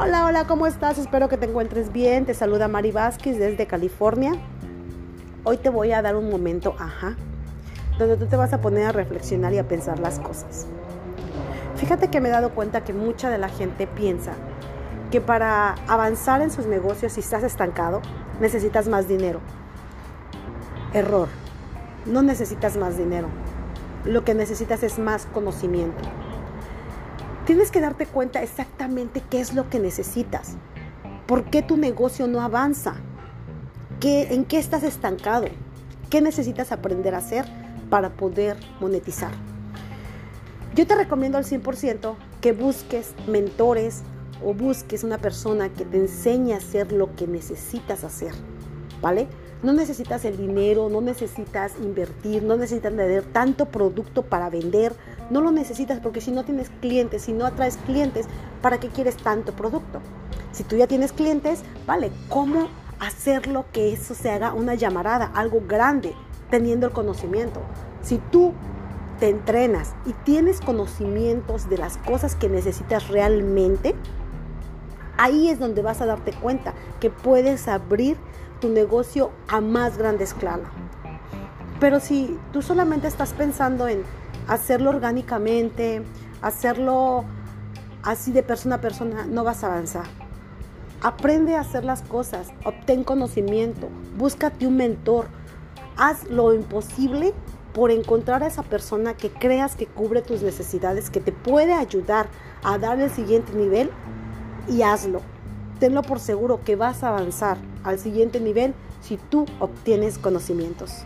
hola, ¿cómo estás? Espero que te encuentres bien. Te saluda Mari Vázquez desde California. Hoy te voy a dar un momento, ajá, donde tú te vas a poner a reflexionar y a pensar las cosas. Fíjate que me he dado cuenta que mucha de la gente piensa que para avanzar en sus negocios, si estás estancado, necesitas más dinero. Error. No necesitas más dinero. Lo que necesitas es más conocimiento. Tienes que darte cuenta exactamente qué es lo que necesitas. ¿Por qué tu negocio no avanza? ¿Qué, ¿En qué estás estancado? ¿Qué necesitas aprender a hacer para poder monetizar? Yo te recomiendo al 100% que busques mentores o busques una persona que te enseñe a hacer lo que necesitas hacer, ¿vale? No necesitas el dinero, no necesitas invertir, no necesitas tener tanto producto para vender, no lo necesitas porque si no tienes clientes, si no atraes clientes, ¿para qué quieres tanto producto? Si tú ya tienes clientes, vale, ¿cómo hacerlo que eso se haga una llamarada, algo grande, teniendo el conocimiento? Si tú te entrenas y tienes conocimientos de las cosas que necesitas realmente, ahí es donde vas a darte cuenta que puedes abrir tu negocio a más grande escala. Pero si tú solamente estás pensando en hacerlo orgánicamente, hacerlo así de persona a persona, no vas a avanzar. Aprende a hacer las cosas, obtén conocimiento, búscate un mentor, haz lo imposible por encontrar a esa persona que creas que cubre tus necesidades, que te puede ayudar a dar el siguiente nivel y hazlo tenlo por seguro que vas a avanzar al siguiente nivel si tú obtienes conocimientos.